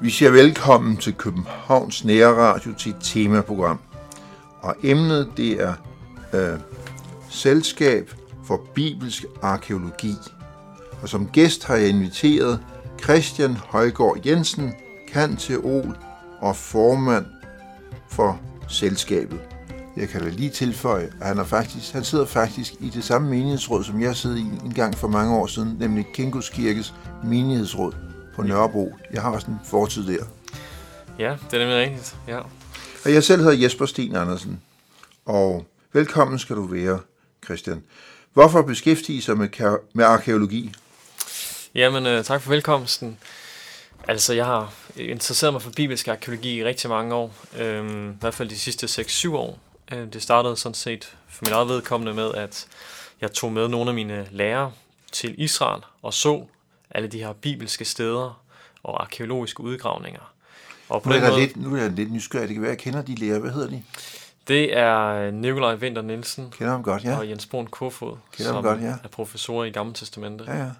Vi siger velkommen til Københavns Nære Radio til et temaprogram. Og emnet det er øh, Selskab for Bibelsk Arkeologi. Og som gæst har jeg inviteret Christian Højgaard Jensen, kanteol og formand for selskabet. Jeg kan da lige tilføje, at han, er faktisk, han sidder faktisk i det samme menighedsråd, som jeg sidder i en gang for mange år siden, nemlig Kinkos Kirkes menighedsråd på Nørrebro. Jeg har også en fortid der. Ja, det er nemlig rigtigt. Ja. Og jeg selv hedder Jesper Sten Andersen, og velkommen skal du være, Christian. Hvorfor beskæftige sig med, med arkeologi? Jamen, øh, tak for velkomsten. Altså, jeg har interesseret mig for bibelsk arkeologi i rigtig mange år. Øh, I hvert fald de sidste 6-7 år. Øh, det startede sådan set for min eget vedkommende med, at jeg tog med nogle af mine lærere til Israel og så alle de her bibelske steder og arkeologiske udgravninger. Og på nu, er den måde, lidt, nu er jeg lidt nysgerrig. Det kan være, jeg kender de lærer. Hvad hedder de? Det er Nikolaj Vinter Nielsen kender ham godt, ja. og Jens Brun Kofod, kender som godt, ja. er professor i Gamle Testamente. Ja, ja.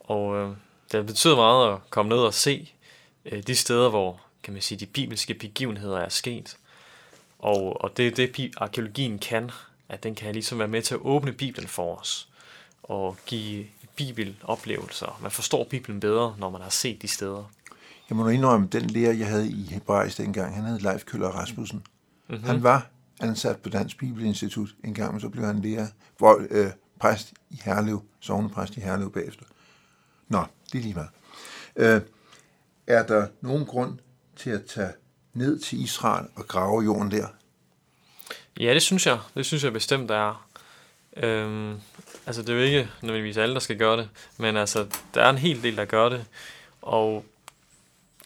Og øh, det betyder meget at komme ned og se øh, de steder, hvor kan man sige, de bibelske begivenheder er sket. Og, og det er det, arkeologien kan, at den kan ligesom være med til at åbne Bibelen for os og give bibeloplevelser. Man forstår Bibelen bedre, når man har set de steder. Jeg må nu indrømme, den lærer, jeg havde i hebraisk dengang, han hed Leif Køller Rasmussen. Mm-hmm. Han var ansat på Dansk Bibelinstitut en gang, men så blev han lærer, hvor, øh, præst i Herlev, sovnepræst i Herlev bagefter. Nå, det er lige meget. Øh, er der nogen grund til at tage ned til Israel og grave jorden der? Ja, det synes jeg. Det synes jeg bestemt, der er. Øhm, altså, det er jo ikke nødvendigvis alle, der skal gøre det, men altså, der er en hel del, der gør det. Og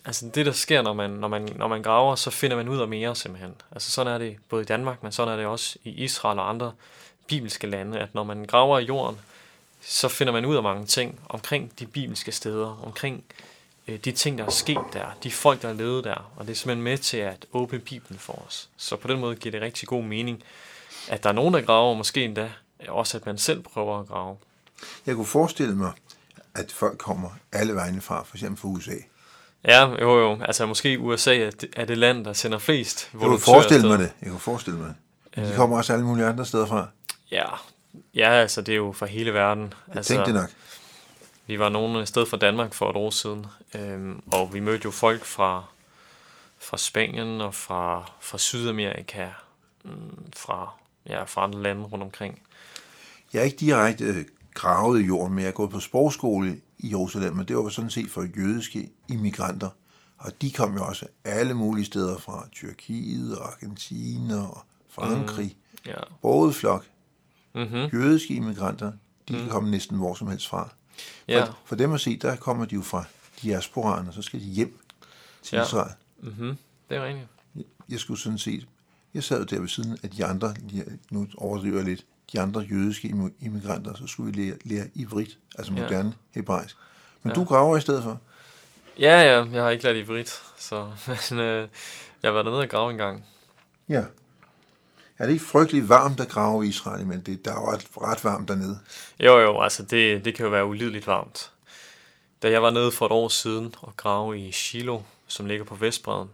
altså, det, der sker, når man, når, man, når man graver, så finder man ud af mere simpelthen. Altså, sådan er det både i Danmark, men sådan er det også i Israel og andre bibelske lande, at når man graver i jorden, så finder man ud af mange ting omkring de bibelske steder, omkring de ting, der er sket der, de folk, der er levet der, og det er simpelthen med til at åbne Bibelen for os. Så på den måde giver det rigtig god mening, at der er nogen, der graver, måske endda også at man selv prøver at grave. Jeg kunne forestille mig, at folk kommer alle vegne fra, for eksempel fra USA. Ja, jo jo. Altså måske USA er det, er det land, der sender flest Jeg kunne forestille mig det. Jeg kunne forestille mig det. De øh. kommer også alle mulige andre steder fra. Ja, ja altså det er jo fra hele verden. Jeg altså, tænkte nok. Vi var nogen sted fra Danmark for et år siden, øhm, og vi mødte jo folk fra, fra Spanien og fra, fra Sydamerika, mm, fra, ja, fra andre lande rundt omkring. Jeg er ikke direkte øh, gravet i jorden, men jeg er gået på sprogskole i Jerusalem, og det var sådan set for jødiske immigranter. Og de kom jo også alle mulige steder fra Tyrkiet og Argentina og Frankrig. Mm, yeah. Både flok. Mm-hmm. Jødiske immigranter, de mm. kan komme næsten hvor som helst fra. Yeah. For, for dem at se, der kommer de jo fra diasporaen, og så skal de hjem til yeah. Israel. Mm-hmm. Det er rigtigt. Jeg, jeg skulle sådan set, jeg sad der ved siden af de andre, nu overdriver jeg lidt, de andre jødiske immigranter, så skulle vi lære, lære ivrit, altså moderne ja. hebraisk. Men ja. du graver i stedet for? Ja, ja, jeg har ikke lært ivrit, så men, øh, jeg har været dernede og grave en gang. Ja. Er det ikke frygteligt varmt at grave i Israel, men det, der er jo ret, ret varmt dernede? Jo, jo, altså det, det kan jo være ulideligt varmt. Da jeg var nede for et år siden og grave i Shiloh, som ligger på Vestbreden,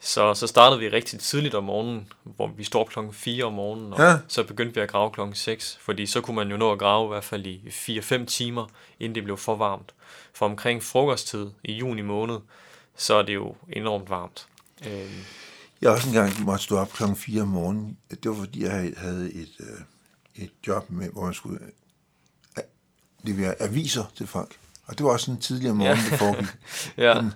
så, så startede vi rigtig tidligt om morgenen, hvor vi står klokken 4 om morgenen, og ja. så begyndte vi at grave klokken 6, fordi så kunne man jo nå at grave i hvert fald i 4-5 timer, inden det blev for varmt. For omkring frokosttid i juni måned, så er det jo enormt varmt. Øhm. Jeg også engang måtte stå op klokken 4 om morgenen. Det var fordi, jeg havde et, øh, et job, med, hvor man skulle øh, levere aviser til folk. Og det var også en tidligere morgen, ja. det foregik. ja. Den,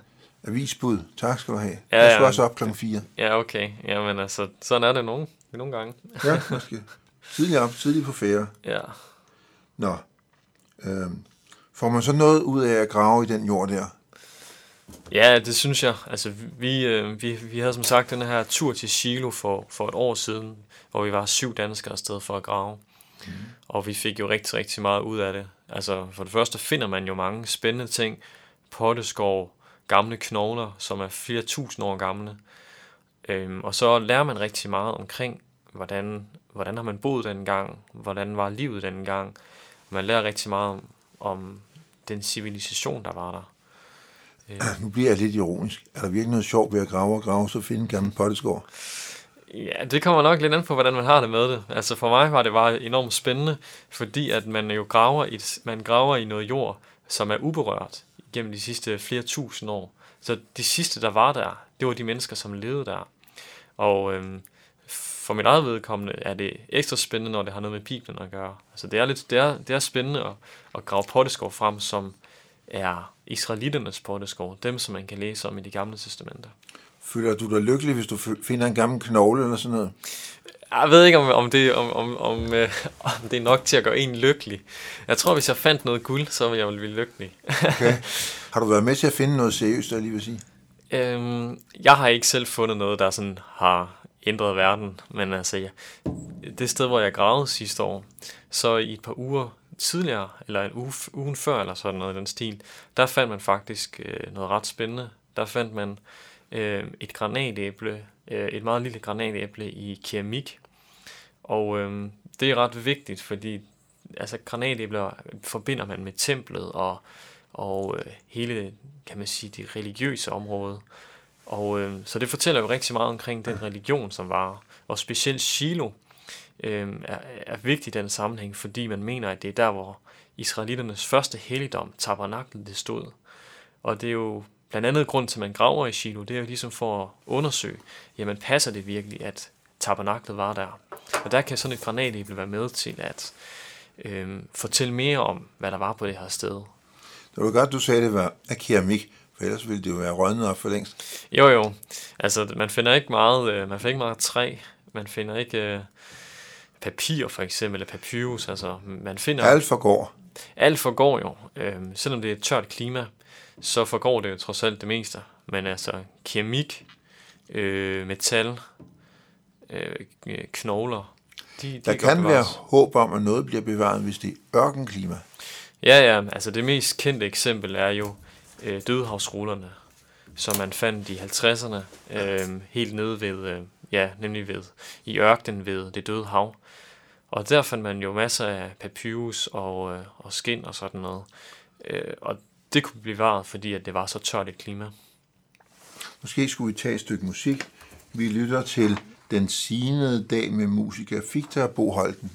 Avisbud, tak skal du have. Ja, jeg skal ja, også op klokken 4. Ja, okay. Jamen altså, sådan er det nogle, nogle gange. ja, måske. Tidligere op, tidligt på færre. Ja. Nå. Øhm, får man så noget ud af at grave i den jord der? Ja, det synes jeg. Altså, vi, øh, vi, vi havde som sagt den her tur til Chilo for, for et år siden, hvor vi var syv danskere afsted for at grave. Mm. Og vi fik jo rigtig, rigtig meget ud af det. Altså, for det første finder man jo mange spændende ting. Potteskov, gamle knogler, som er flere tusind år gamle. Øhm, og så lærer man rigtig meget omkring hvordan, hvordan har man boet dengang, hvordan var livet dengang. Man lærer rigtig meget om, om den civilisation, der var der. Nu bliver jeg lidt ironisk. Er der virkelig noget sjovt ved at grave og grave, så finde en gammel potteskår? Ja, det kommer nok lidt an på, hvordan man har det med det. Altså for mig var det bare enormt spændende, fordi at man jo graver i, man graver i noget jord, som er uberørt gennem de sidste flere tusind år. Så de sidste, der var der, det var de mennesker, som levede der. Og øhm, for mit eget vedkommende er det ekstra spændende, når det har noget med Bibelen at gøre. Altså det er, lidt, det er, det er spændende at, at grave potteskår frem, som er israeliternes potteskår, dem som man kan læse om i de gamle testamenter. Føler du dig lykkelig, hvis du finder en gammel knogle eller sådan noget? Jeg ved ikke, om, om, det, om, om, om, øh, om det er nok til at gøre en lykkelig. Jeg tror, hvis jeg fandt noget guld, så ville jeg blive lykkelig. okay. Har du været med til at finde noget seriøst, jeg lige vil sige? Øhm, jeg har ikke selv fundet noget, der sådan har ændret verden, men altså, ja, det sted, hvor jeg gravede sidste år, så i et par uger tidligere, eller en uge, ugen før, eller sådan noget i den stil, der fandt man faktisk øh, noget ret spændende. Der fandt man øh, et granatæble, øh, et meget lille granatæble i keramik. Og øh, det er ret vigtigt, fordi altså, granatæbler forbinder man med templet og, og øh, hele, kan man sige, det religiøse område. Og øh, så det fortæller jo rigtig meget omkring den religion, som var. Og specielt Shiloh øh, er, er vigtig i den sammenhæng, fordi man mener, at det er der, hvor israeliternes første helligdom, tabernaklet, det stod. Og det er jo blandt andet grund til, at man graver i Shiloh, det er jo ligesom for at undersøge, jamen passer det virkelig, at tabernaklet var der? Og der kan sådan et granatæble være med til at øh, fortælle mere om, hvad der var på det her sted. Det var godt, du sagde, det var af keramik, for ellers ville det jo være rødnet op for længst. Jo, jo. Altså, man finder ikke meget, øh, man finder ikke meget træ, man finder ikke øh, papir for eksempel, eller papyrus, altså man finder... Alt forgår. Alt forgår jo, øh, selvom det er et tørt klima, så forgår det jo trods alt det meste. Men altså keramik, øh, metal, øh, knogler, de, de Der kan være håb om, at noget bliver bevaret, hvis det er ørkenklima. Ja, ja, altså det mest kendte eksempel er jo øh, dødehavsrullerne, som man fandt i 50'erne, øh, helt nede ved, øh, ja, nemlig ved, i ørkenen ved det døde hav. Og der fandt man jo masser af papyrus og, øh, og skin og sådan noget. Øh, og det kunne blive varet, fordi at det var så tørt et klima. Måske skulle vi tage et stykke musik. Vi lytter til Den sinede dag med musiker Victor Boholten.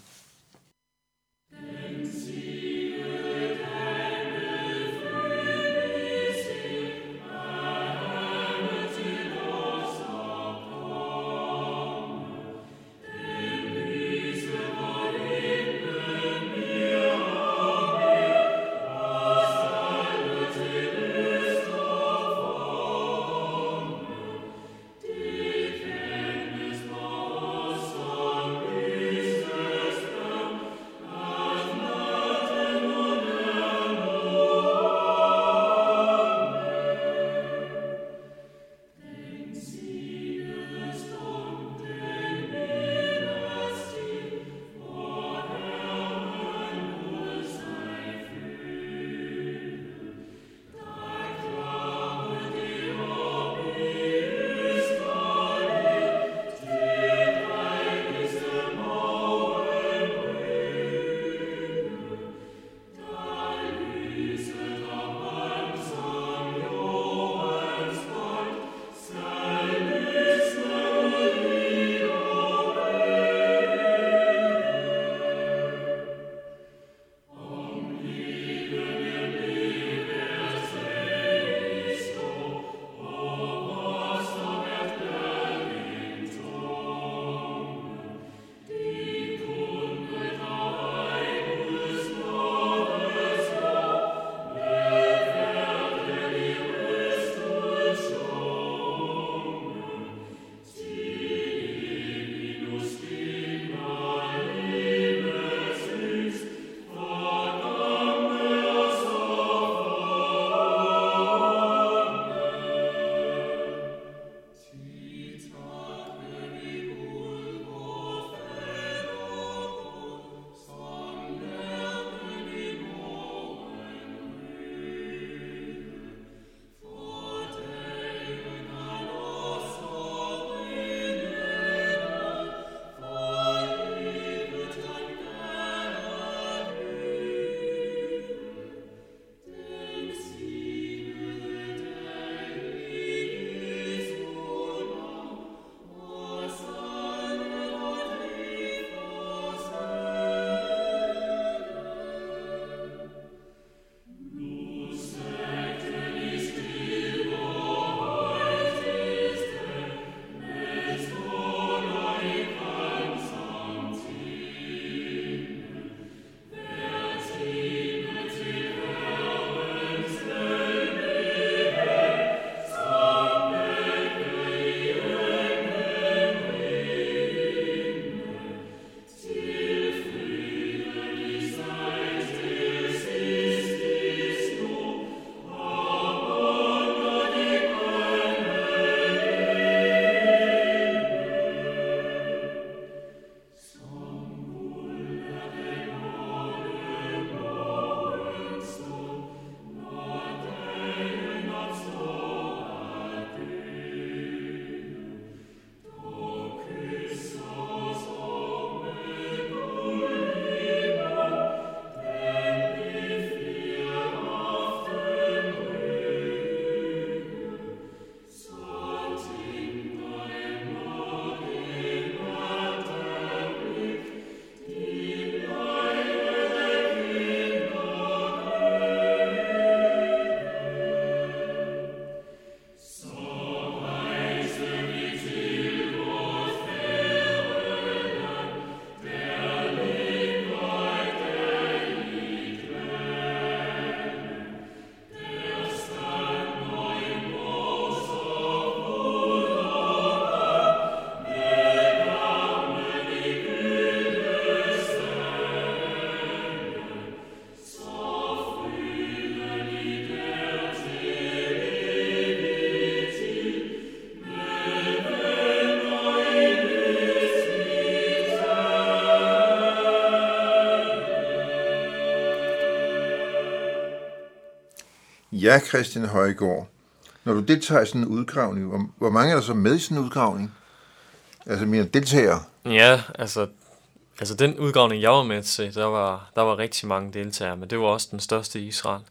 Ja, Christian Højgaard. Når du deltager i sådan en udgravning, hvor, hvor mange er der så med i sådan en udgravning? Altså mine deltagere? Ja, altså, altså den udgravning, jeg var med til, der var, der var rigtig mange deltagere, men det var også den største i Israel.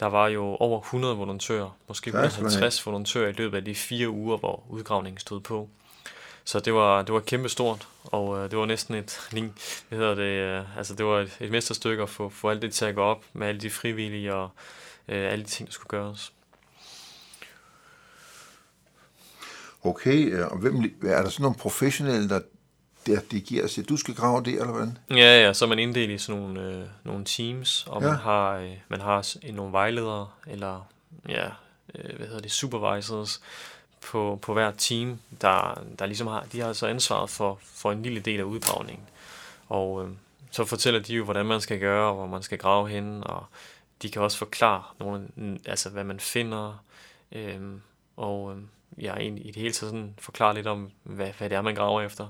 Der var jo over 100 volontører, måske 150 volontører i løbet af de fire uger, hvor udgravningen stod på. Så det var, det var kæmpe stort, og øh, det var næsten et, hvad hedder det, øh, altså det var et, et mesterstykke at få, få alt det til at gå op med alle de frivillige og øh, alle de ting, der skulle gøres. Okay, øh, og hvem, er der sådan nogle professionelle, der, der de giver sig, du skal grave det, eller hvordan? Ja, ja, så er man inddelt i sådan nogle, øh, nogle teams, og ja. man har, øh, man har nogle vejledere, eller ja, øh, hvad hedder det, supervisors, på, på hvert team, der, der ligesom har, de har altså ansvaret for, for en lille del af udgravningen. Og øh, så fortæller de jo, hvordan man skal gøre, og hvor man skal grave hen, og de kan også forklare nogle, altså, hvad man finder, øh, og øh, ja, egentlig i det hele taget sådan forklare lidt om, hvad, hvad det er, man graver efter.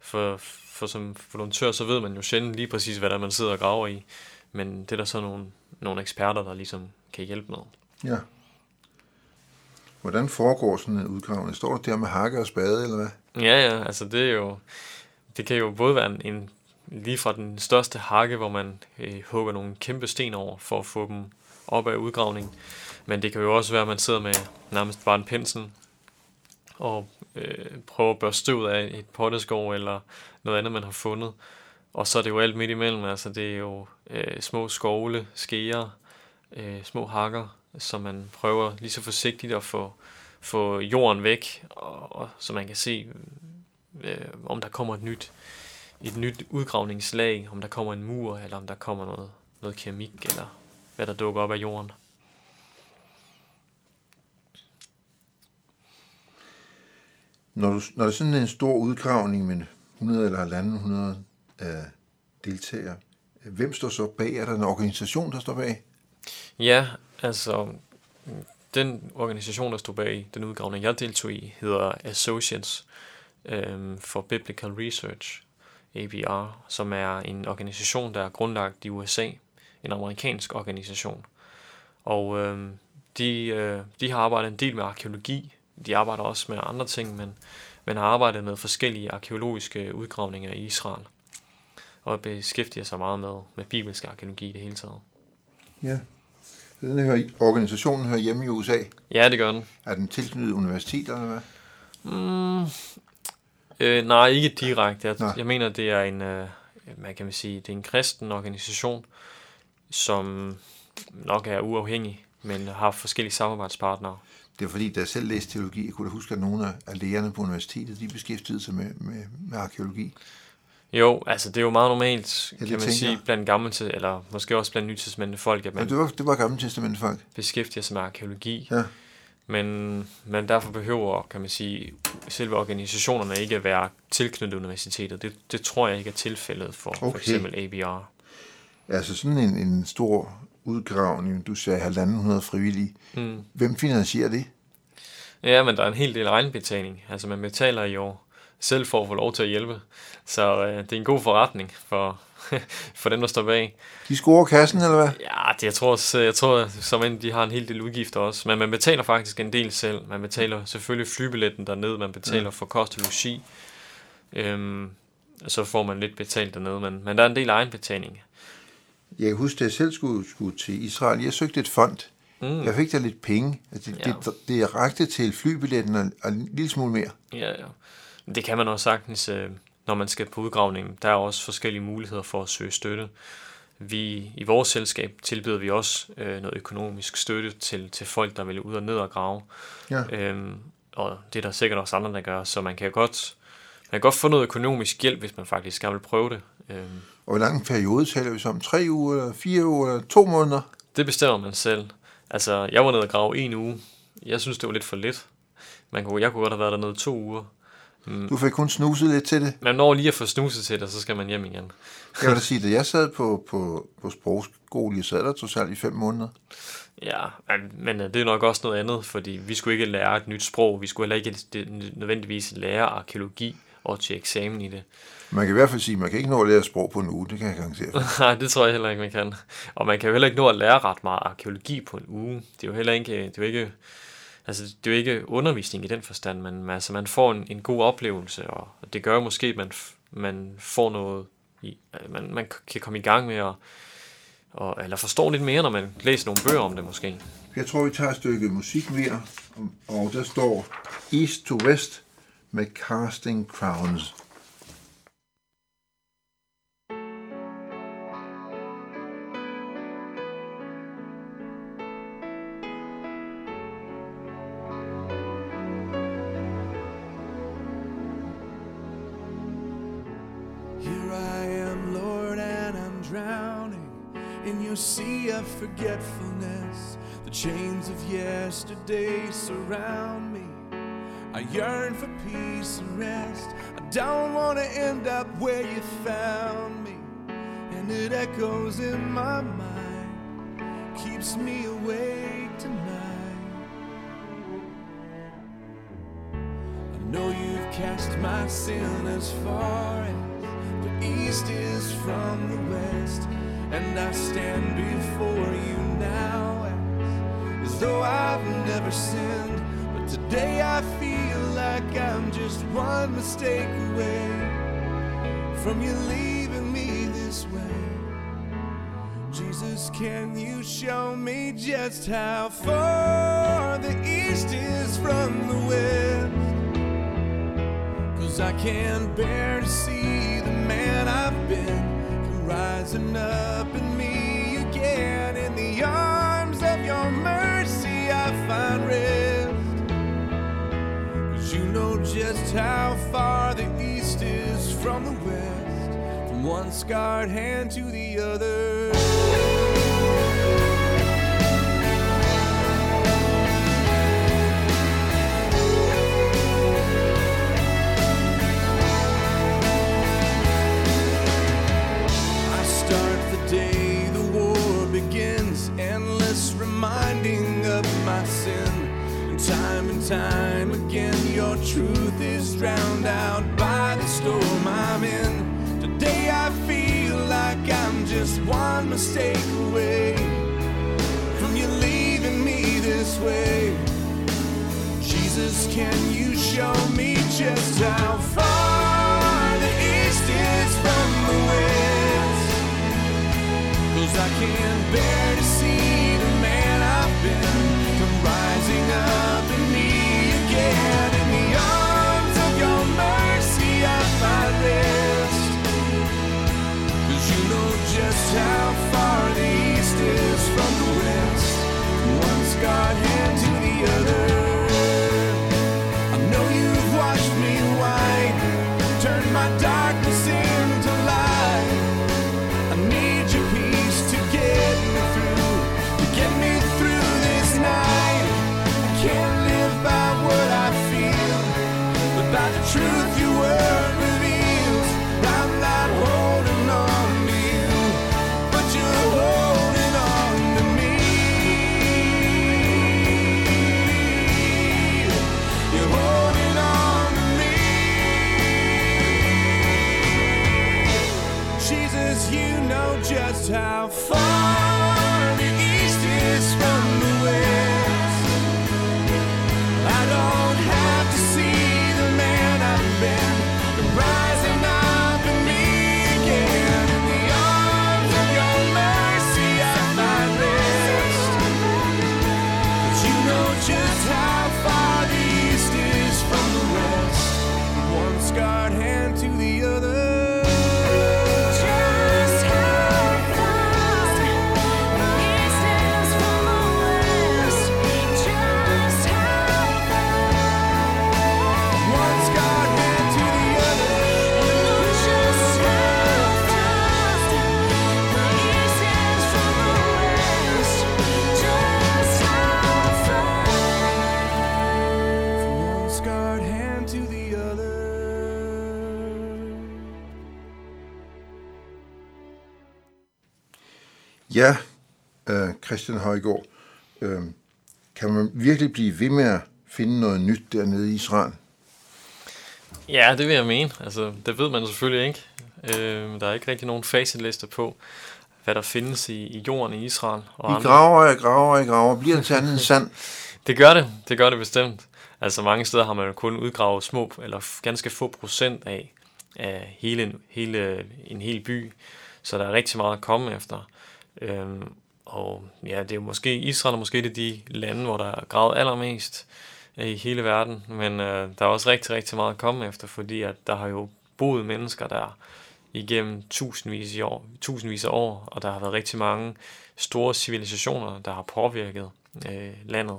For, for som volontør, så ved man jo sjældent lige præcis, hvad der er, man sidder og graver i. Men det er der så nogle, nogle eksperter, der ligesom kan hjælpe med. Ja. Hvordan foregår sådan en udgravning? Står du der med hakke og spade, eller hvad? Ja, ja, altså det er jo, det kan jo både være en, lige fra den største hakke, hvor man øh, hugger nogle kæmpe sten over, for at få dem op af udgravningen. Men det kan jo også være, at man sidder med nærmest bare en pensel, og øh, prøver at børste støvet af et potteskov, eller noget andet, man har fundet. Og så er det jo alt midt imellem, altså det er jo øh, små skovle, skeer, øh, små hakker, som man prøver lige så forsigtigt at få, få jorden væk, og, og så man kan se, øh, om der kommer et nyt, et nyt udgravningslag, om der kommer en mur, eller om der kommer noget, noget keramik, eller hvad der dukker op af jorden. Når, du, når der er sådan en stor udgravning med 100 eller 100 øh, deltagere, hvem står så bag? Er der en organisation, der står bag? Ja, altså den organisation, der stod bag den udgravning, jeg deltog i, hedder Associates um, for Biblical Research, ABR, som er en organisation, der er grundlagt i USA, en amerikansk organisation. Og øhm, de, øh, de har arbejdet en del med arkeologi. De arbejder også med andre ting, men, men har arbejdet med forskellige arkeologiske udgravninger i Israel. Og beskæftiger sig meget med, med bibelsk arkeologi i det hele taget. Ja. Den her organisationen hører hjemme i USA? Ja, det gør den. Er den tilknyttet universitet, eller hvad? Mm, øh, nej, ikke direkte. Jeg, nej. jeg mener, det er en, øh, man kan sige, det er en kristen organisation, som nok er uafhængig, men har forskellige samarbejdspartnere. Det er fordi, da jeg selv læste teologi, jeg kunne da huske, at nogle af lærerne på universitetet, de beskæftigede sig med, med, med arkeologi. Jo, altså det er jo meget normalt, ja, kan man sige, jeg. blandt gamle eller måske også blandt nytestamentende folk, at man ja, det var, det var gamle folk. beskæftiger sig med arkeologi. Ja. Men man derfor behøver, kan man sige, selve organisationerne ikke at være tilknyttet universitetet. Det, det tror jeg ikke er tilfældet for okay. for eksempel ABR. Altså sådan en, en stor udgravning, du sagde halvanden hundrede frivillige. Mm. Hvem finansierer det? Ja, men der er en hel del egenbetaling. Altså man betaler jo selv for at få lov til at hjælpe. Så øh, det er en god forretning for, for dem, der står bag. De scorer kassen, eller hvad? Ja, det, jeg tror, jeg tror som end de har en hel del udgifter også. Men man betaler faktisk en del selv. Man betaler selvfølgelig flybilletten derned, man betaler ja. for kost og logi. Øhm, så får man lidt betalt dernede, men, men der er en del egenbetaling. Jeg kan huske, at jeg selv skulle, skulle til Israel. Jeg søgte et fond. Mm. Jeg fik da lidt penge. Altså, det, ja. det, det rakte til flybilletten og, og en lille smule mere. Ja, ja. Det kan man også sagtens, øh, når man skal på udgravning. Der er også forskellige muligheder for at søge støtte. Vi, I vores selskab tilbyder vi også øh, noget økonomisk støtte til, til folk, der vil ud og ned og grave. Ja. Øhm, og det er der sikkert også andre, der gør. Så man kan godt, man kan godt få noget økonomisk hjælp, hvis man faktisk gerne vil prøve det. Øhm. Og hvor lang periode taler vi så om? Tre uger, eller fire uger, eller to måneder? Det bestemmer man selv. Altså, jeg var nede og grave en uge. Jeg synes, det var lidt for lidt. Man kunne, jeg kunne godt have været dernede to uger. Mm. Du fik kun snuset lidt til det. Man når lige at få snuset til det, så skal man hjem igen. jeg vil da sige, at jeg sad på, på, på sprogskole, jeg sad der totalt i fem måneder. Ja, men øh, det er nok også noget andet, fordi vi skulle ikke lære et nyt sprog, vi skulle heller ikke nødvendigvis lære arkeologi og til eksamen i det. Man kan i hvert fald sige, at man kan ikke nå at lære sprog på en uge, det kan jeg garantere. Nej, det tror jeg heller ikke, man kan. Og man kan jo heller ikke nå at lære ret meget arkeologi på en uge. Det er jo heller ikke, det er jo ikke, altså, det er jo ikke undervisning i den forstand, men altså, man får en, en god oplevelse, og det gør jo måske, at man, man får noget, i, øh, man, man kan komme i gang med at, og, eller forstå lidt mere, når man læser nogle bøger om det måske. Jeg tror, vi tager et stykke musik mere, og der står East to West med Casting Crowns. Forgetfulness. The chains of yesterday surround me. I yearn for peace and rest. I don't want to end up where you found me. And it echoes in my mind, keeps me awake tonight. I know you've cast my sin as far as the east is from the west. And I stand before you now as, as though I've never sinned. But today I feel like I'm just one mistake away from you leaving me this way. Jesus, can you show me just how far the east is from the west? Cause I can't bear to see the man I've been rising up in me again. In the arms of your mercy, I find rest. Cause you know just how far the east is from the west, from one scarred hand to the other. Time again, your truth is drowned out by the storm I'm in. Today I feel like I'm just one mistake away from you leaving me this way. Jesus, can you show me just how far the east is from the west? Cause I can't bear to see come rising how far the east is from the west. Scarred hand tower. Christian Højgaard, øh, kan man virkelig blive ved med at finde noget nyt dernede i Israel? Ja, det vil jeg mene. Altså, det ved man selvfølgelig ikke. Øh, der er ikke rigtig nogen facitliste på, hvad der findes i, i jorden i Israel. Og I andre- graver og graver og graver. Bliver det end sand? Det gør det. Det gør det bestemt. Altså mange steder har man jo kun udgravet små, eller ganske få procent af, af hele, en- hele en hel by. Så der er rigtig meget at komme efter. Øhm, og ja, det er måske, Israel er måske et af de lande, hvor der er gravet allermest øh, i hele verden. Men øh, der er også rigtig, rigtig meget at komme efter, fordi at der har jo boet mennesker der igennem tusindvis, i år, tusindvis af år, og der har været rigtig mange store civilisationer, der har påvirket øh, landet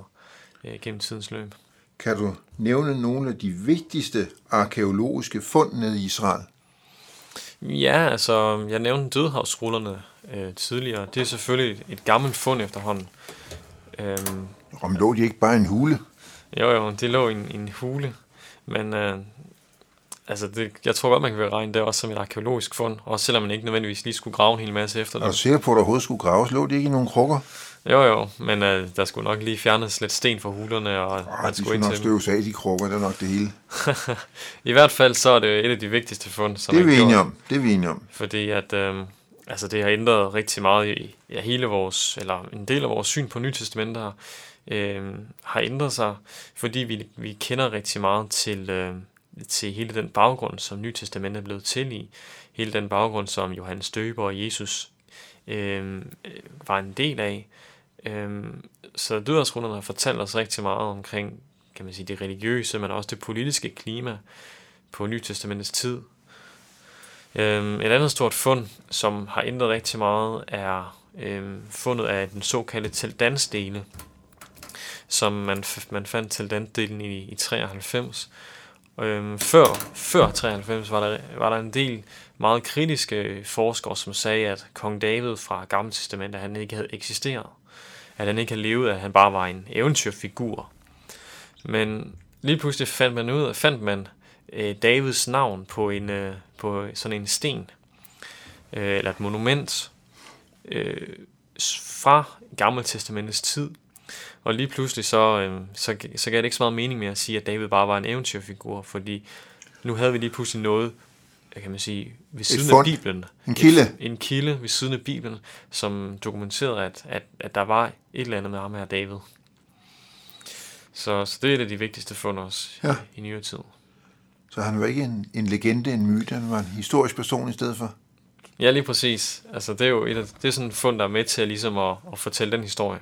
øh, gennem tidens løb. Kan du nævne nogle af de vigtigste arkeologiske fund nede i Israel? Ja, altså, jeg nævnte dødhavsrullerne øh, tidligere. Det er selvfølgelig et, et gammelt fund efterhånden. Øhm, Om lå de ikke bare i en hule? jo, jo, det lå i en, en hule, men øh, altså, det, jeg tror godt, man kan regne det også som et arkeologisk fund, også selvom man ikke nødvendigvis lige skulle grave en hel masse efter Er du det. sikker på, at der overhovedet skulle graves? Lå de ikke i nogle krukker? Jo, jo, men øh, der skulle nok lige fjernes lidt sten fra hulerne, og Ah, man de skulle skulle ind nok støves af, de krukker. Det er nok det hele. I hvert fald så er det et af de vigtigste fund, som Det er vi enige om. Det er vi enige om. fordi at øh, altså det har ændret rigtig meget i ja, hele vores, eller en del af vores syn på Nytestamentet har, øh, har ændret sig, fordi vi, vi kender rigtig meget til, øh, til hele den baggrund, som Nytestamentet er blevet til i, hele den baggrund, som Johannes Døber og Jesus øh, var en del af. Øh, så dødersrunderne har fortalt os rigtig meget omkring, kan man sige, det religiøse, men også det politiske klima på Nytestamentets tid. Øhm, et andet stort fund, som har ændret rigtig meget, er øhm, fundet af den såkaldte teldansdele, som man, man fandt teldansdelen i, i 93. Øhm, før, før 93 var der, var der en del meget kritiske forskere, som sagde, at kong David fra Gamle Testamentet, han ikke havde eksisteret. At han ikke havde levet, at han bare var en eventyrfigur. Men lige pludselig fandt man ud af, fandt man øh, Davids navn på en øh, på sådan en sten øh, eller et monument øh, fra Gamle Testamentets tid. Og lige pludselig så, øh, så, så gav det ikke så meget mening med at sige, at David bare var en eventyrfigur, fordi nu havde vi lige pludselig noget, kan man sige, ved siden af. Bibelen. En kilde. Et, en kilde ved siden af Bibelen, som dokumenterede, at, at, at der var et eller andet med ham her David. Så, så det er et af de vigtigste fund også ja. i, i nyere tid. Så han var ikke en, en legende, en myte. Han var en historisk person i stedet for. Ja, lige præcis. Altså, det er jo et af, det er sådan et fund, der er med til at, ligesom at, at fortælle den historie.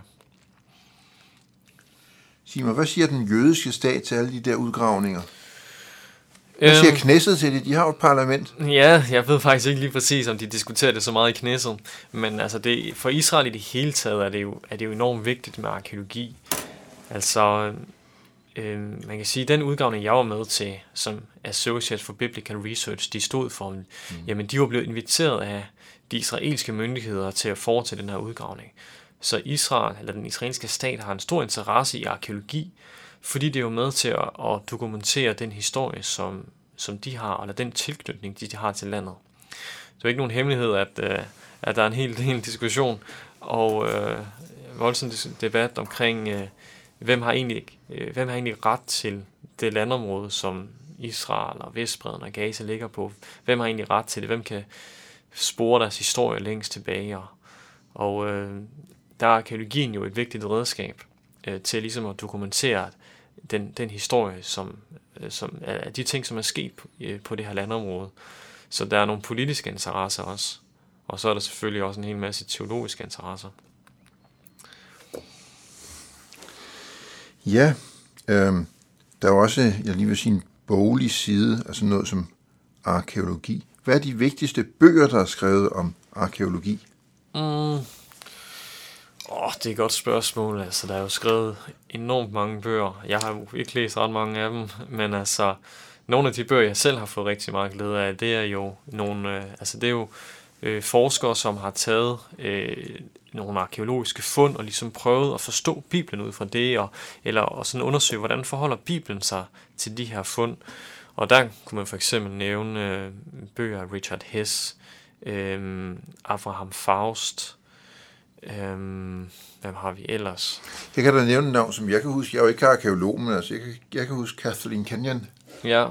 Sig mig, hvad siger den jødiske stat til alle de der udgravninger? Hvad siger Øhm, Knesset til det? De har jo et parlament. Ja, jeg ved faktisk ikke lige præcis, om de diskuterer det så meget i Knesset. Men altså, det, for Israel i det hele taget er det jo, er det jo enormt vigtigt med arkeologi. Altså, øh, man kan sige, at den udgravning, jeg var med til, som Associate for Biblical Research, de stod for, mm. jamen de var blevet inviteret af de israelske myndigheder til at foretage den her udgravning. Så Israel, eller den israelske stat, har en stor interesse i arkeologi, fordi det er jo med til at, at dokumentere den historie, som, som de har, eller den tilknytning, de har til landet. Det er ikke nogen hemmelighed, at, øh, at der er en hel del diskussion og øh, voldsom debat omkring, øh, hvem, har egentlig, øh, hvem har egentlig ret til det landområde, som Israel og Vestbreden og Gaza ligger på. Hvem har egentlig ret til det? Hvem kan spore deres historie længst tilbage? Og, og øh, der er arkeologien jo et vigtigt redskab øh, til ligesom at dokumentere den, den historie, som, øh, som er de ting, som er sket på, øh, på det her landområde. Så der er nogle politiske interesser også. Og så er der selvfølgelig også en hel masse teologiske interesser. Ja, øh, der er også, jeg lige vil sige, en boglig side, altså noget som arkeologi. Hvad er de vigtigste bøger, der er skrevet om arkeologi? Mm. Åh, det er et godt spørgsmål. Altså, der er jo skrevet enormt mange bøger. Jeg har jo ikke læst ret mange af dem, men altså, nogle af de bøger, jeg selv har fået rigtig meget glæde af, det er jo nogle, øh, altså det er jo øh, forskere, som har taget øh, nogle arkeologiske fund og ligesom prøvet at forstå Bibelen ud fra det, og, eller og sådan undersøge, hvordan forholder Bibelen sig til de her fund. Og der kunne man for eksempel nævne øh, bøger af Richard Hess, øh, Abraham Faust, øh, hvem har vi ellers? Jeg kan da nævne et navn, som jeg kan huske. Jeg er jo ikke arkeolog, men altså, jeg kan, jeg kan huske Kathleen Kenyon. Ja,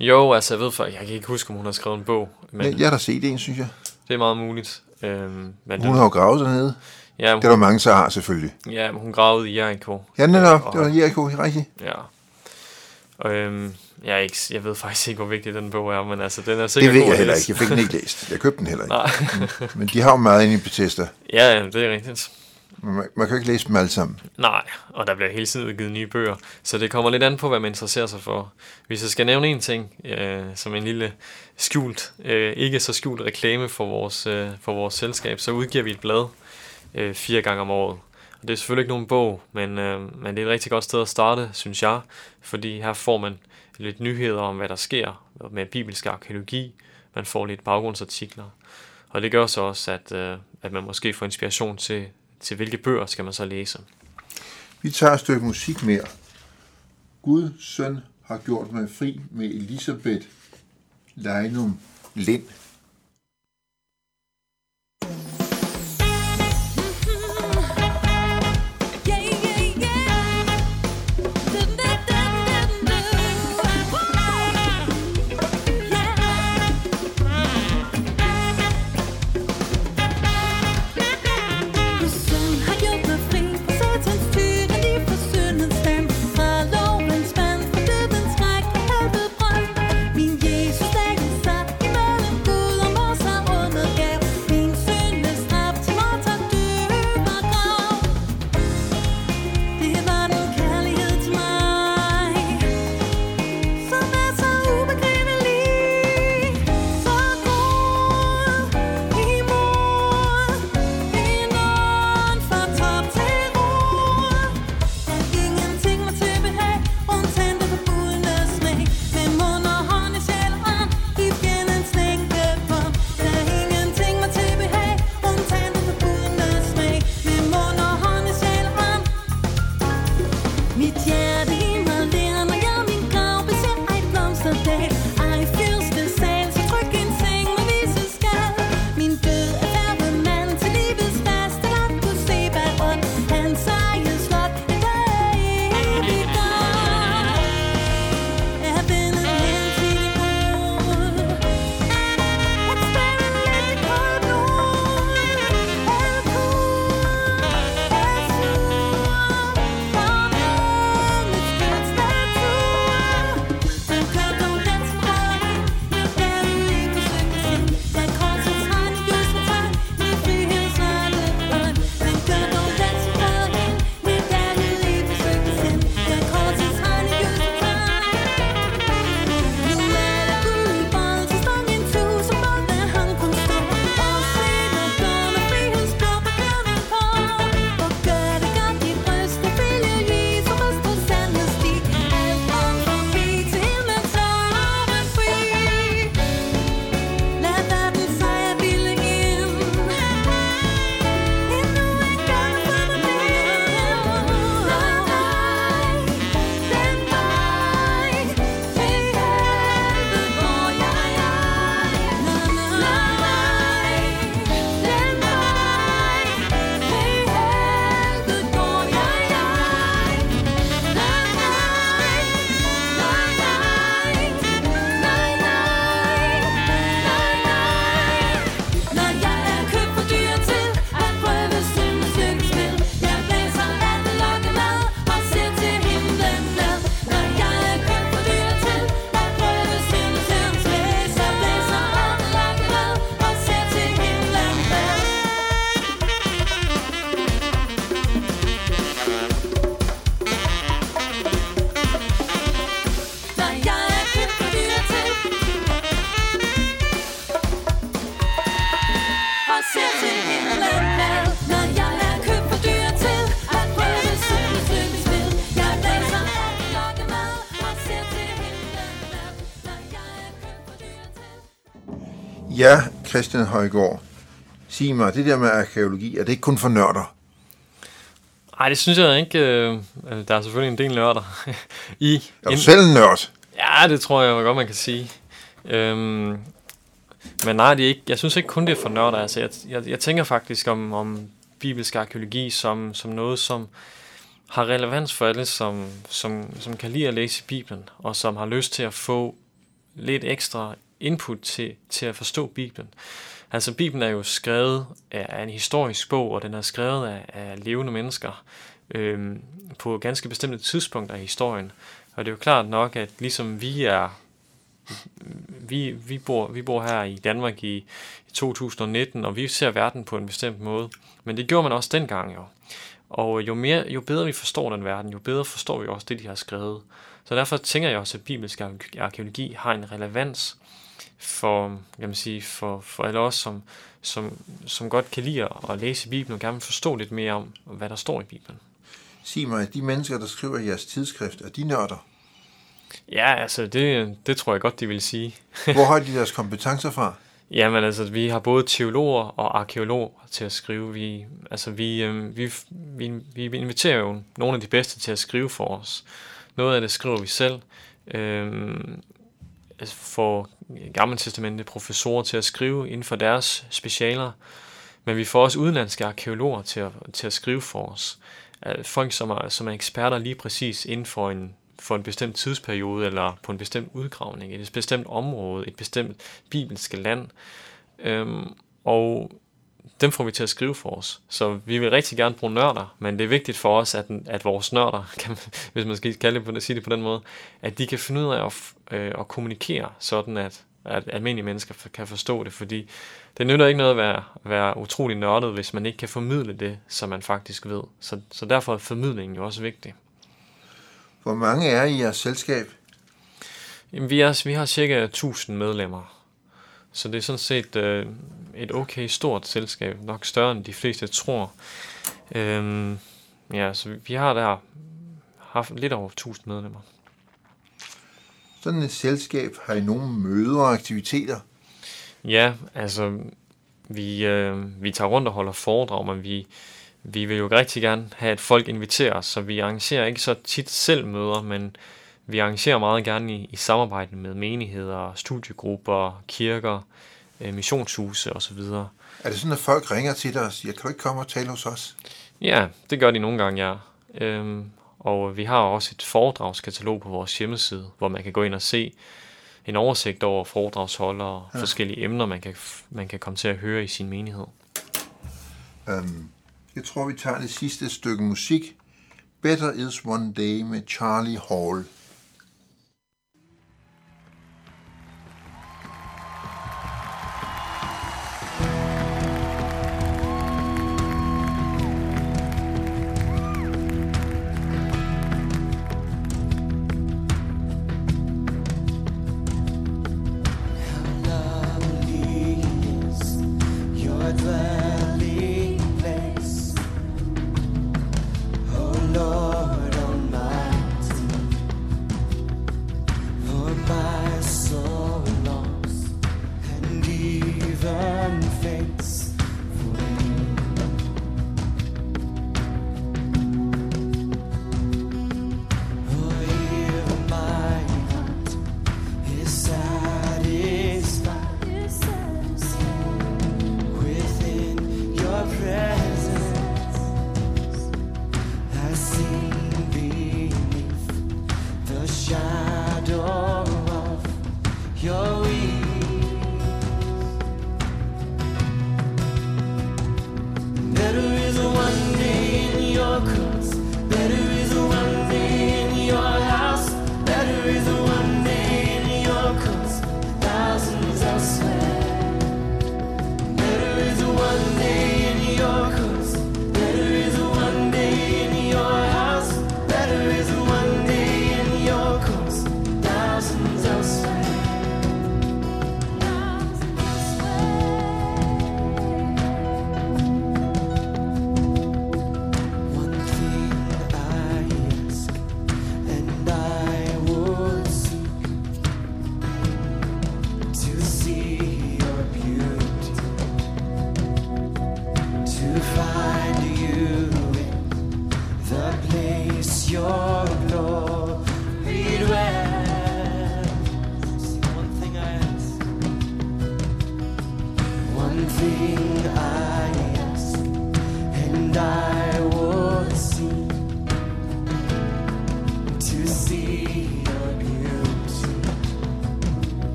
Jo, altså jeg ved for, jeg kan ikke huske, om hun har skrevet en bog, men Men jeg har da set en, synes jeg. det er meget muligt. Øhm, men Hun har jo gravet dernede. ja, Det er der mange, der har selvfølgelig. ja, men hun gravede i Jericho. Ja, netop. Og- Det var Jericho, rigtigt. Ja. Og, øhm, jeg, er ikke, jeg ved faktisk ikke, hvor vigtig den bog er, men altså, den er sikkert Det ved jeg heller ikke. Jeg fik den ikke læst. Jeg købte den heller ikke. Nej. Men de har jo meget inde i Bethesda. ja, det er rigtigt. Man, man kan ikke læse dem alle sammen. Nej, og der bliver hele tiden udgivet nye bøger, så det kommer lidt an på, hvad man interesserer sig for. Hvis jeg skal nævne en ting, øh, som en lille skjult, øh, ikke så skjult reklame for vores, øh, for vores selskab, så udgiver vi et blad øh, fire gange om året. Og det er selvfølgelig ikke nogen bog, men, øh, men det er et rigtig godt sted at starte, synes jeg, fordi her får man lidt nyheder om, hvad der sker med bibelsk arkeologi, man får lidt baggrundsartikler, og det gør så også, at, øh, at man måske får inspiration til, til hvilke bøger skal man så læse. Vi tager et stykke musik mere. Gud søn har gjort mig fri med Elisabeth Leinum Lind. Christian Højgaard. Sig mig, det der med arkeologi, er det ikke kun for nørder? Nej, det synes jeg ikke. Øh, øh, der er selvfølgelig en del nørder i. Er du selv en nørd? Ja, det tror jeg godt, man kan sige. Øhm, men nej, det er ikke, jeg synes ikke kun, det er for nørder. Altså, jeg, jeg, jeg tænker faktisk om, om bibelsk arkeologi som, som noget, som har relevans for alle, som, som, som kan lide at læse Bibelen, og som har lyst til at få lidt ekstra input til, til at forstå Bibelen. Altså Bibelen er jo skrevet af en historisk bog, og den er skrevet af, af levende mennesker øh, på ganske bestemte tidspunkter i historien. Og det er jo klart nok, at ligesom vi er vi, vi, bor, vi bor her i Danmark i, i 2019, og vi ser verden på en bestemt måde. Men det gjorde man også dengang jo. Og jo, mere, jo bedre vi forstår den verden, jo bedre forstår vi også det, de har skrevet. Så derfor tænker jeg også, at bibelsk arkeologi har en relevans for, kan man sige, for, for alle os, som, som, som godt kan lide at læse Bibelen og gerne vil forstå lidt mere om, hvad der står i Bibelen. Sig mig, de mennesker, der skriver jeres tidsskrift, er de nørder? Ja, altså det, det tror jeg godt, de vil sige. Hvor har de deres kompetencer fra? Jamen altså, vi har både teologer og arkeologer til at skrive. Vi, altså, vi, øh, vi, vi, vi inviterer jo nogle af de bedste til at skrive for os. Noget af det skriver vi selv. Øh, altså, får gamle professorer til at skrive inden for deres specialer. Men vi får også udenlandske arkeologer til at, til at skrive for os. Folk, som er, som er eksperter lige præcis inden for en, for en bestemt tidsperiode, eller på en bestemt udgravning, et bestemt område, et bestemt bibelske land. Øhm, og dem får vi til at skrive for os. Så vi vil rigtig gerne bruge nørder, men det er vigtigt for os, at, at vores nørder, kan hvis man skal kalde det på, sige det på den måde, at de kan finde ud af at, øh, at kommunikere, sådan at, at almindelige mennesker kan forstå det, fordi det nytter ikke noget at være, være utrolig nørdet, hvis man ikke kan formidle det, som man faktisk ved. Så, så derfor er formidlingen jo også vigtig. Hvor mange er i jeres selskab? Jamen, vi, er, vi har cirka 1000 medlemmer. Så det er sådan set øh, et okay stort selskab. Nok større end de fleste tror. Øhm, ja, så vi har der haft lidt over 1000 medlemmer. Sådan et selskab har I nogle møder og aktiviteter. Ja, altså, vi, øh, vi tager rundt og holder foredrag, men vi, vi vil jo rigtig gerne have, at folk inviterer os, så vi arrangerer ikke så tit selv møder, men vi arrangerer meget gerne i, i samarbejde med menigheder, studiegrupper, kirker, øh, missionshuse osv. Er det sådan, at folk ringer til dig og siger, kan du ikke komme og tale hos os? Ja, det gør de nogle gange, ja. Øhm, og vi har også et foredragskatalog på vores hjemmeside, hvor man kan gå ind og se en oversigt over foredragsholdere og ja. forskellige emner, man kan, man kan komme til at høre i sin menighed. Um, jeg tror, vi tager det sidste stykke musik. Better is One Day med Charlie Hall.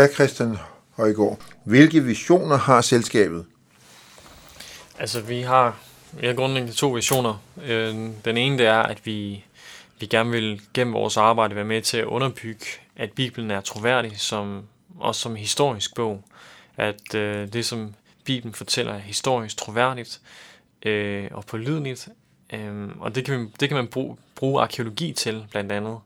Ja, Christian Højgaard. Hvilke visioner har selskabet? Altså, vi har, vi har grundlæggende to visioner. Øh, den ene, det er, at vi, vi gerne vil gennem vores arbejde være med til at underbygge, at Bibelen er troværdig, som, også som historisk bog. At øh, det, som Bibelen fortæller, er historisk troværdigt øh, og pålideligt. Øh, og det kan, man- det kan man bruge, bruge arkeologi til, blandt andet.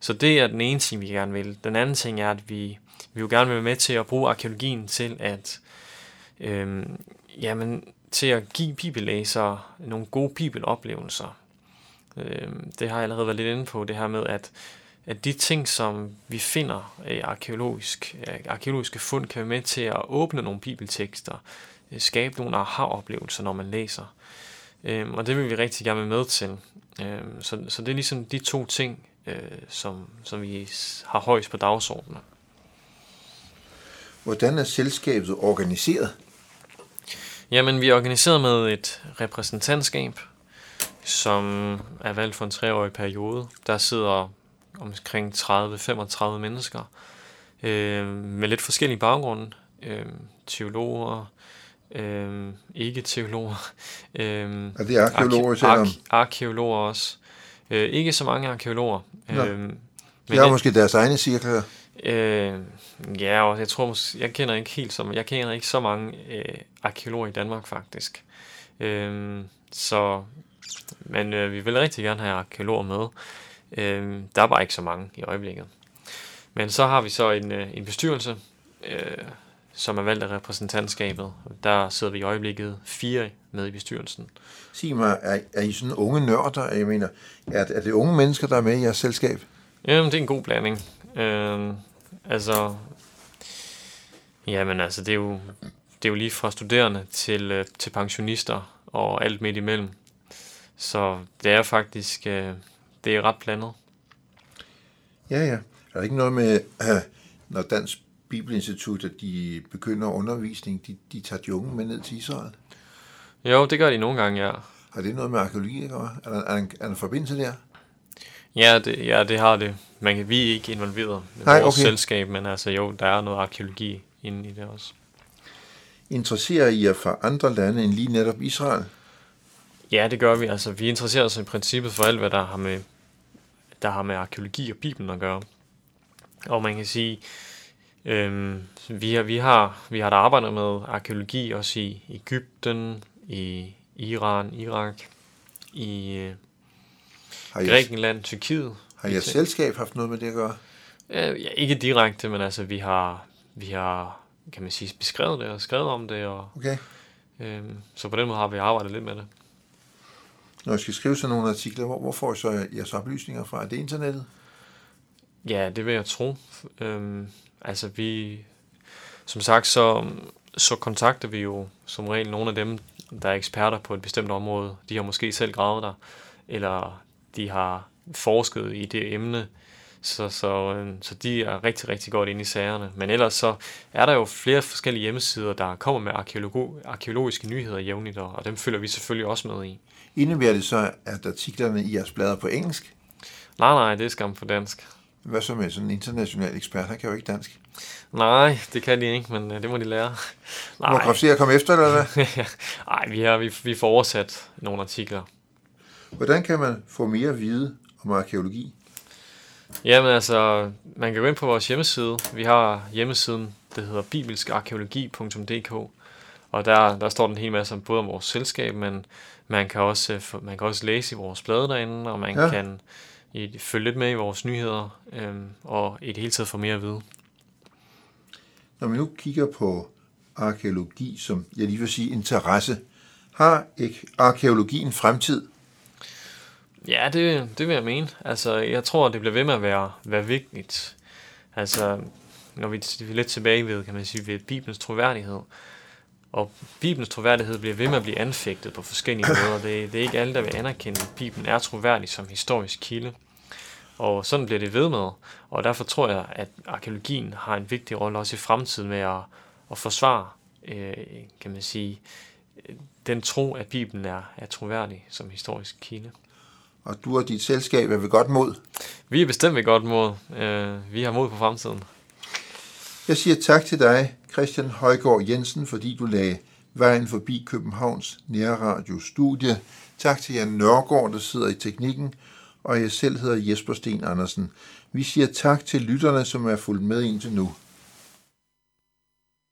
Så det er den ene ting, vi gerne vil. Den anden ting er, at vi, vi vil gerne være med til at bruge arkeologien til at øh, jamen, til at give bibellæsere nogle gode bibeloplevelser. Øh, det har jeg allerede været lidt inde på, det her med, at, at de ting, som vi finder øh, arkeologisk, øh, arkeologiske fund, kan være med til at åbne nogle bibeltekster, øh, skabe nogle aha-oplevelser, når man læser. Øh, og det vil vi rigtig gerne være med til. Øh, så, så det er ligesom de to ting, øh, som, som vi har højst på dagsordenen. Hvordan er selskabet organiseret? Jamen, vi er organiseret med et repræsentantskab, som er valgt for en treårig periode. Der sidder omkring 30-35 mennesker øh, med lidt forskellige baggrunde. Øh, teologer, øh, ikke-teologer. Øh, Er det arkeologer, taler om? arkeologer også. Øh, ikke så mange arkeologer. Øh, men De har måske deres egne cirkler. Øh, ja, og jeg tror måske, jeg kender ikke helt som, jeg kender ikke så mange øh, arkeologer i Danmark faktisk. Øh, så, men øh, vi vil rigtig gerne have arkeologer med. Øh, der er bare ikke så mange i øjeblikket. Men så har vi så en, øh, en bestyrelse, øh, som er valgt af repræsentantskabet. Der sidder vi i øjeblikket fire med i bestyrelsen. Sig mig, er, er I sådan unge nørder? Jeg mener, er, er det unge mennesker, der er med i jeres selskab? Jamen, det er en god blanding. Øh, altså, jamen altså, det er jo, det er jo lige fra studerende til, øh, til pensionister og alt midt imellem. Så det er faktisk, øh, det er ret blandet. Ja, ja. Er der ikke noget med, når Dansk Bibelinstitut, at de begynder undervisning, de, de tager de unge med ned til Israel? Jo, det gør de nogle gange, ja. Har det noget med arkeologi at gøre? Er der, er der, en, er der en forbindelse der? Ja, det, ja, det har det. Man kan, vi er ikke involveret med Nej, vores okay. selskab, men altså jo, der er noget arkeologi inde i det også. Interesserer I jer for andre lande end lige netop Israel? Ja, det gør vi. Altså, vi interesserer os i princippet for alt, hvad der har med, der har med arkeologi og Bibelen at gøre. Og man kan sige, øhm, vi, har, vi, har, vi har da arbejdet med arkeologi også i Ægypten, i Iran, Irak, i øh, I, Grækenland, Tyrkiet. Har jeres selskab haft noget med det at gøre? Øh, ja, ikke direkte, men altså, vi har, vi har, kan man sige, beskrevet det og skrevet om det, og, Okay. øhm, så på den måde har vi arbejdet lidt med det. Når I skal skrive sådan nogle artikler, hvor, hvor får I så jeres oplysninger fra? Er det internettet? Ja, det vil jeg tro. Øhm, altså vi, som sagt, så, så kontakter vi jo som regel nogle af dem, der er eksperter på et bestemt område. De har måske selv gravet der, eller de har forsket i det emne, så, så, øh, så de er rigtig, rigtig godt inde i sagerne. Men ellers så er der jo flere forskellige hjemmesider, der kommer med arkeologo, arkeologiske nyheder jævnligt, og, dem følger vi selvfølgelig også med i. Indebærer det så, at artiklerne i jeres blader på engelsk? Nej, nej, det er skam på dansk. Hvad så med sådan en international ekspert? Han kan jo ikke dansk. Nej, det kan de ikke, men øh, det må de lære. Må Grafser komme efter, eller hvad? Nej, vi, har, vi, vi får oversat nogle artikler. Hvordan kan man få mere at vide om arkeologi? Jamen altså, man kan gå ind på vores hjemmeside. Vi har hjemmesiden, der hedder bibelskarkeologi.dk, og der, der står den en hel masse om både om vores selskab, men man kan også, øh, man kan også læse i vores blade derinde, og man Ja. kan i, følge lidt med i vores nyheder, øhm, og i det hele taget få mere at vide. Når vi nu kigger på arkeologi, som jeg lige vil sige interesse, har ikke arkeologi en fremtid? Ja, det, det vil jeg mene. Altså, jeg tror, det bliver ved med at være, være vigtigt. Altså, når vi vi er lidt tilbage ved, kan man sige, ved Bibelens troværdighed. Og Bibelens troværdighed bliver ved med at blive anfægtet på forskellige måder. Det, det er ikke alle, der vil anerkende, at Bibelen er troværdig som historisk kilde. Og sådan bliver det ved med. Og derfor tror jeg, at arkeologien har en vigtig rolle også i fremtiden med at, at forsvare, øh, kan man sige, den tro, at Bibelen er, er troværdig som historisk kilde. Og du og dit selskab er ved godt mod. Vi er bestemt ved godt mod. Øh, vi har mod på fremtiden. Jeg siger tak til dig, Christian Højgaard Jensen, fordi du lagde vejen forbi Københavns Nærradio Studie. Tak til Jan Nørgaard, der sidder i teknikken, og jeg selv hedder Jesper Sten Andersen. Vi siger tak til lytterne, som er fulgt med indtil nu.